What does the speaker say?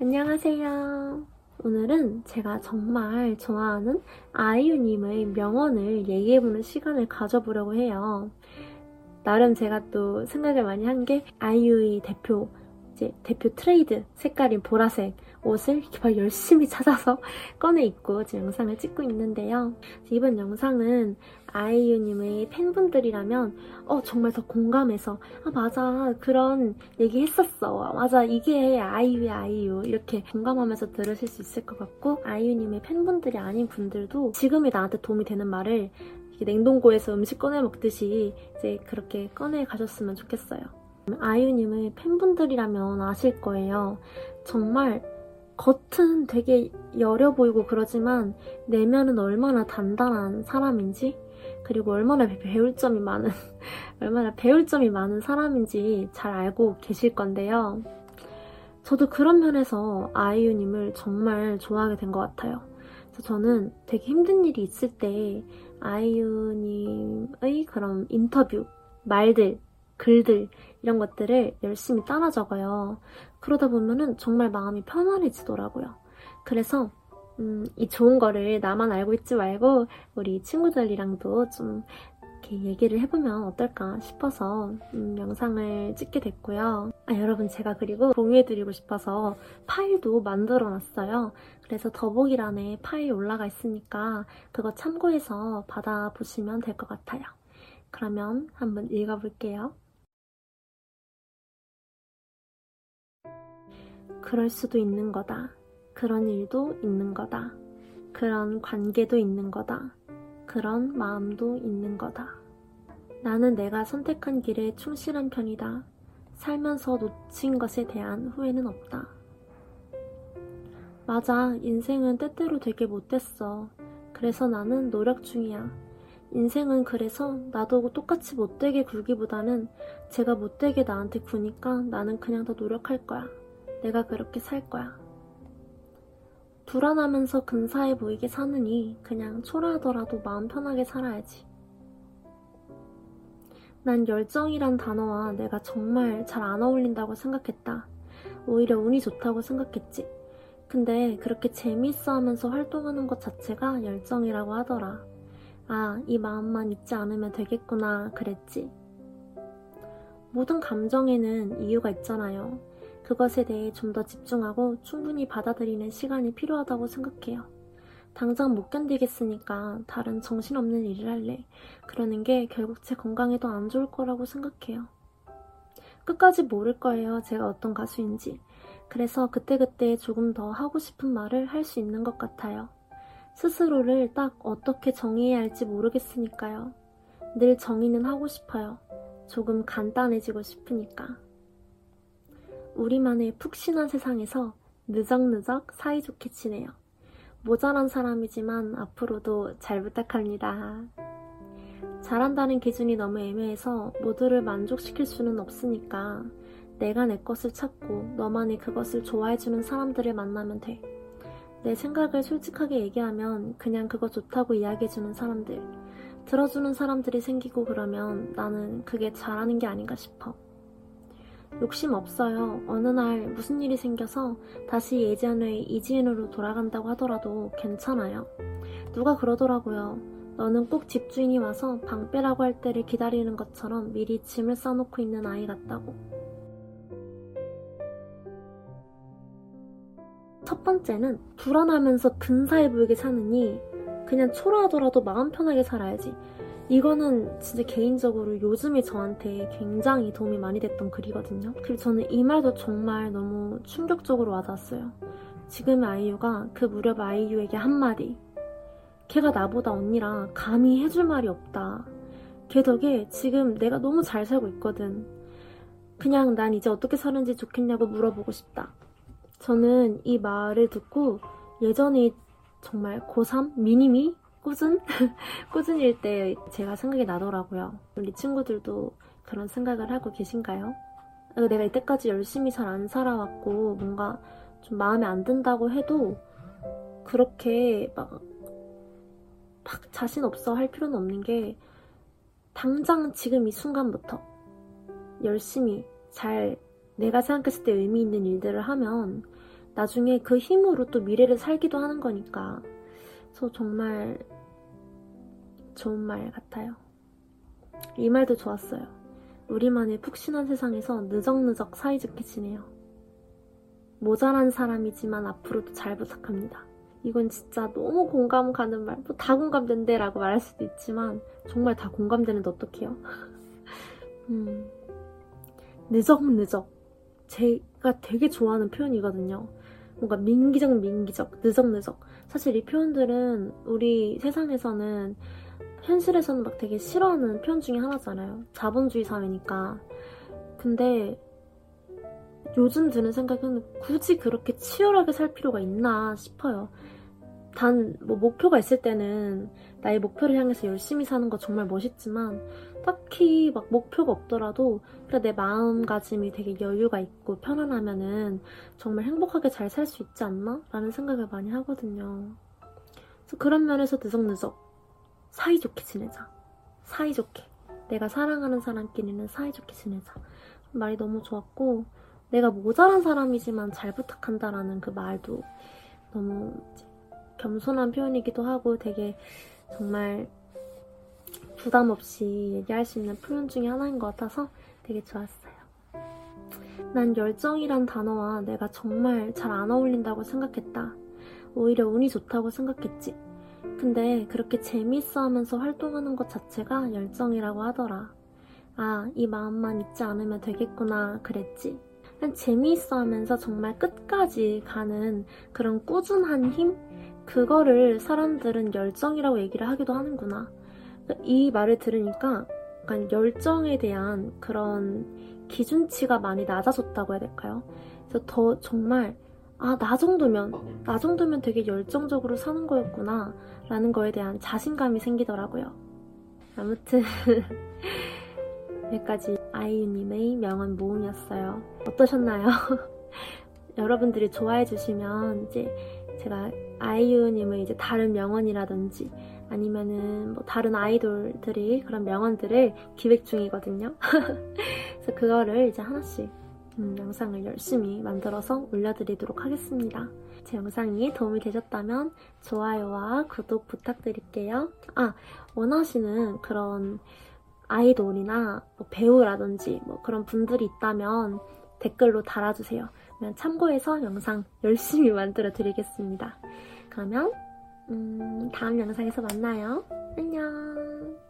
안녕하세요. 오늘은 제가 정말 좋아하는 아이유님의 명언을 얘기해보는 시간을 가져보려고 해요. 나름 제가 또 생각을 많이 한 게 아이유의 대표 이제 대표 트레이드 색깔인 보라색 옷을 이렇게 열심히 찾아서 꺼내 입고 지금 영상을 찍고 있는데요. 이번 영상은 아이유님의 팬분들이라면 어 정말 더 공감해서 아 맞아 그런 얘기 했었어 맞아 이게 아이유야 아이유 이렇게 공감하면서 들으실 수 있을 것 같고 아이유님의 팬분들이 아닌 분들도 지금이 나한테 도움이 되는 말을 냉동고에서 음식 꺼내 먹듯이 이제 그렇게 꺼내 가셨으면 좋겠어요. 아이유님의 팬분들이라면 아실 거예요. 정말 겉은 되게 여려 보이고 그러지만 내면은 얼마나 단단한 사람인지 그리고 얼마나 배울 점이 많은 얼마나 배울 점이 많은 사람인지 잘 알고 계실 건데요. 저도 그런 면에서 아이유님을 정말 좋아하게 된 것 같아요. 그래서 저는 되게 힘든 일이 있을 때 아이유님의 그런 인터뷰, 말들, 글들 이런 것들을 열심히 따라 적어요. 그러다 보면은 정말 마음이 편안해지더라고요. 그래서 음, 이 좋은 거를 나만 알고 있지 말고 우리 친구들이랑도 좀 이렇게 얘기를 해보면 어떨까 싶어서 음, 영상을 찍게 됐고요. 아, 여러분 제가 그리고 공유해드리고 싶어서 파일도 만들어놨어요. 그래서 더보기란에 파일 올라가 있으니까 그거 참고해서 받아보시면 될 것 같아요. 그러면 한번 읽어볼게요. 그럴 수도 있는 거다. 그런 일도 있는 거다. 그런 관계도 있는 거다. 그런 마음도 있는 거다. 나는 내가 선택한 길에 충실한 편이다. 살면서 놓친 것에 대한 후회는 없다. 맞아, 인생은 때때로 되게 못됐어. 그래서 나는 노력 중이야. 인생은 그래서 나도 똑같이 못되게 굴기보다는 제가 못되게 나한테 구니까 나는 그냥 더 노력할 거야. 내가 그렇게 살 거야. 불안하면서 근사해 보이게 사느니 그냥 초라하더라도 마음 편하게 살아야지. 난 열정이란 단어와 내가 정말 잘 안 어울린다고 생각했다. 오히려 운이 좋다고 생각했지. 근데 그렇게 재미있어 하면서 활동하는 것 자체가 열정이라고 하더라. 아, 이 마음만 잊지 않으면 되겠구나, 그랬지. 모든 감정에는 이유가 있잖아요. 그것에 대해 좀 더 집중하고 충분히 받아들이는 시간이 필요하다고 생각해요. 당장 못 견디겠으니까 다른 정신없는 일을 할래. 그러는 게 결국 제 건강에도 안 좋을 거라고 생각해요. 끝까지 모를 거예요. 제가 어떤 가수인지. 그래서 그때그때 조금 더 하고 싶은 말을 할 수 있는 것 같아요. 스스로를 딱 어떻게 정의해야 할지 모르겠으니까요. 늘 정의는 하고 싶어요. 조금 간단해지고 싶으니까. 우리만의 푹신한 세상에서 느적느적 사이좋게 지내요. 모자란 사람이지만 앞으로도 잘 부탁합니다. 잘한다는 기준이 너무 애매해서 모두를 만족시킬 수는 없으니까 내가 내 것을 찾고 너만이 그것을 좋아해주는 사람들을 만나면 돼. 내 생각을 솔직하게 얘기하면 그냥 그거 좋다고 이야기해주는 사람들, 들어주는 사람들이 생기고 그러면 나는 그게 잘하는 게 아닌가 싶어. 욕심 없어요. 어느 날 무슨 일이 생겨서 다시 예전의 이지은으로 돌아간다고 하더라도 괜찮아요. 누가 그러더라고요. 너는 꼭 집주인이 와서 방 빼라고 할 때를 기다리는 것처럼 미리 짐을 싸놓고 있는 아이 같다고. 첫 번째는 불안하면서 근사해 보이게 사느니 그냥 초라하더라도 마음 편하게 살아야지. 이거는 진짜 개인적으로 요즘에 저한테 굉장히 도움이 많이 됐던 글이거든요. 그리고 저는 이 말도 정말 너무 충격적으로 와닿았어요. 지금의 아이유가 그 무렵 아이유에게 한마디. 걔가 나보다 언니라 감히 해줄 말이 없다. 걔 덕에 지금 내가 너무 잘 살고 있거든. 그냥 난 이제 어떻게 사는지 좋겠냐고 물어보고 싶다. 저는 이 말을 듣고 예전에 정말 고3 미니미 꾸준? 꾸준일 때 제가 생각이 나더라고요. 우리 친구들도 그런 생각을 하고 계신가요? 내가 이때까지 열심히 잘 안 살아왔고 뭔가 좀 마음에 안 든다고 해도 그렇게 막, 막 자신 없어 할 필요는 없는 게 당장 지금 이 순간부터 열심히 잘 내가 생각했을 때 의미 있는 일들을 하면 나중에 그 힘으로 또 미래를 살기도 하는 거니까. 그래서 정말 좋은 말 같아요. 이 말도 좋았어요. 우리만의 푹신한 세상에서 느적느적 사이좋게 지내요. 모자란 사람이지만 앞으로도 잘 부탁합니다. 이건 진짜 너무 공감 가는 말, 뭐 다 공감된대 라고 말할 수도 있지만 정말 다 공감되는데 어떡해요? 음, 느적느적. 제가 되게 좋아하는 표현이거든요. 뭔가 민기적 민기적, 느적느적. 사실 이 표현들은 우리 세상에서는 현실에서는 막 되게 싫어하는 표현 중에 하나잖아요. 자본주의 사회니까. 근데 요즘 드는 생각은 굳이 그렇게 치열하게 살 필요가 있나 싶어요. 단, 뭐, 목표가 있을 때는 나의 목표를 향해서 열심히 사는 거 정말 멋있지만, 딱히 막 목표가 없더라도, 그래, 내 마음가짐이 되게 여유가 있고 편안하면은 정말 행복하게 잘 살 수 있지 않나? 라는 생각을 많이 하거든요. 그래서 그런 면에서 느적느적, 사이좋게 지내자. 사이좋게. 내가 사랑하는 사람끼리는 사이좋게 지내자. 말이 너무 좋았고, 내가 모자란 사람이지만 잘 부탁한다라는 그 말도 너무 겸손한 표현이기도 하고 되게 정말 부담 없이 얘기할 수 있는 표현 중에 하나인 것 같아서 되게 좋았어요. 난 열정이란 단어와 내가 정말 잘 안 어울린다고 생각했다. 오히려 운이 좋다고 생각했지. 근데 그렇게 재미있어 하면서 활동하는 것 자체가 열정이라고 하더라. 아, 이 마음만 잊지 않으면 되겠구나, 그랬지. 재미있어 하면서 정말 끝까지 가는 그런 꾸준한 힘? 그거를 사람들은 열정이라고 얘기를 하기도 하는구나. 이 말을 들으니까 약간 열정에 대한 그런 기준치가 많이 낮아졌다고 해야 될까요? 그래서 더 정말 아, 나 정도면, 나 정도면 되게 열정적으로 사는 거였구나. 라는 거에 대한 자신감이 생기더라고요. 아무튼, 여기까지 아이유님의 명언 모음이었어요. 어떠셨나요? 여러분들이 좋아해 주시면 이제 제가 아이유님의 이제 다른 명언이라든지 아니면은 뭐 다른 아이돌들이 그런 명언들을 기획 중이거든요. 그래서 그거를 이제 하나씩 음, 영상을 열심히 만들어서 올려드리도록 하겠습니다. 제 영상이 도움이 되셨다면 좋아요와 구독 부탁드릴게요. 아, 원하시는 그런 아이돌이나 뭐 배우라든지 뭐 그런 분들이 있다면 댓글로 달아주세요. 그러면 참고해서 영상 열심히 만들어 드리겠습니다. 그러면 음, 다음 영상에서 만나요. 안녕.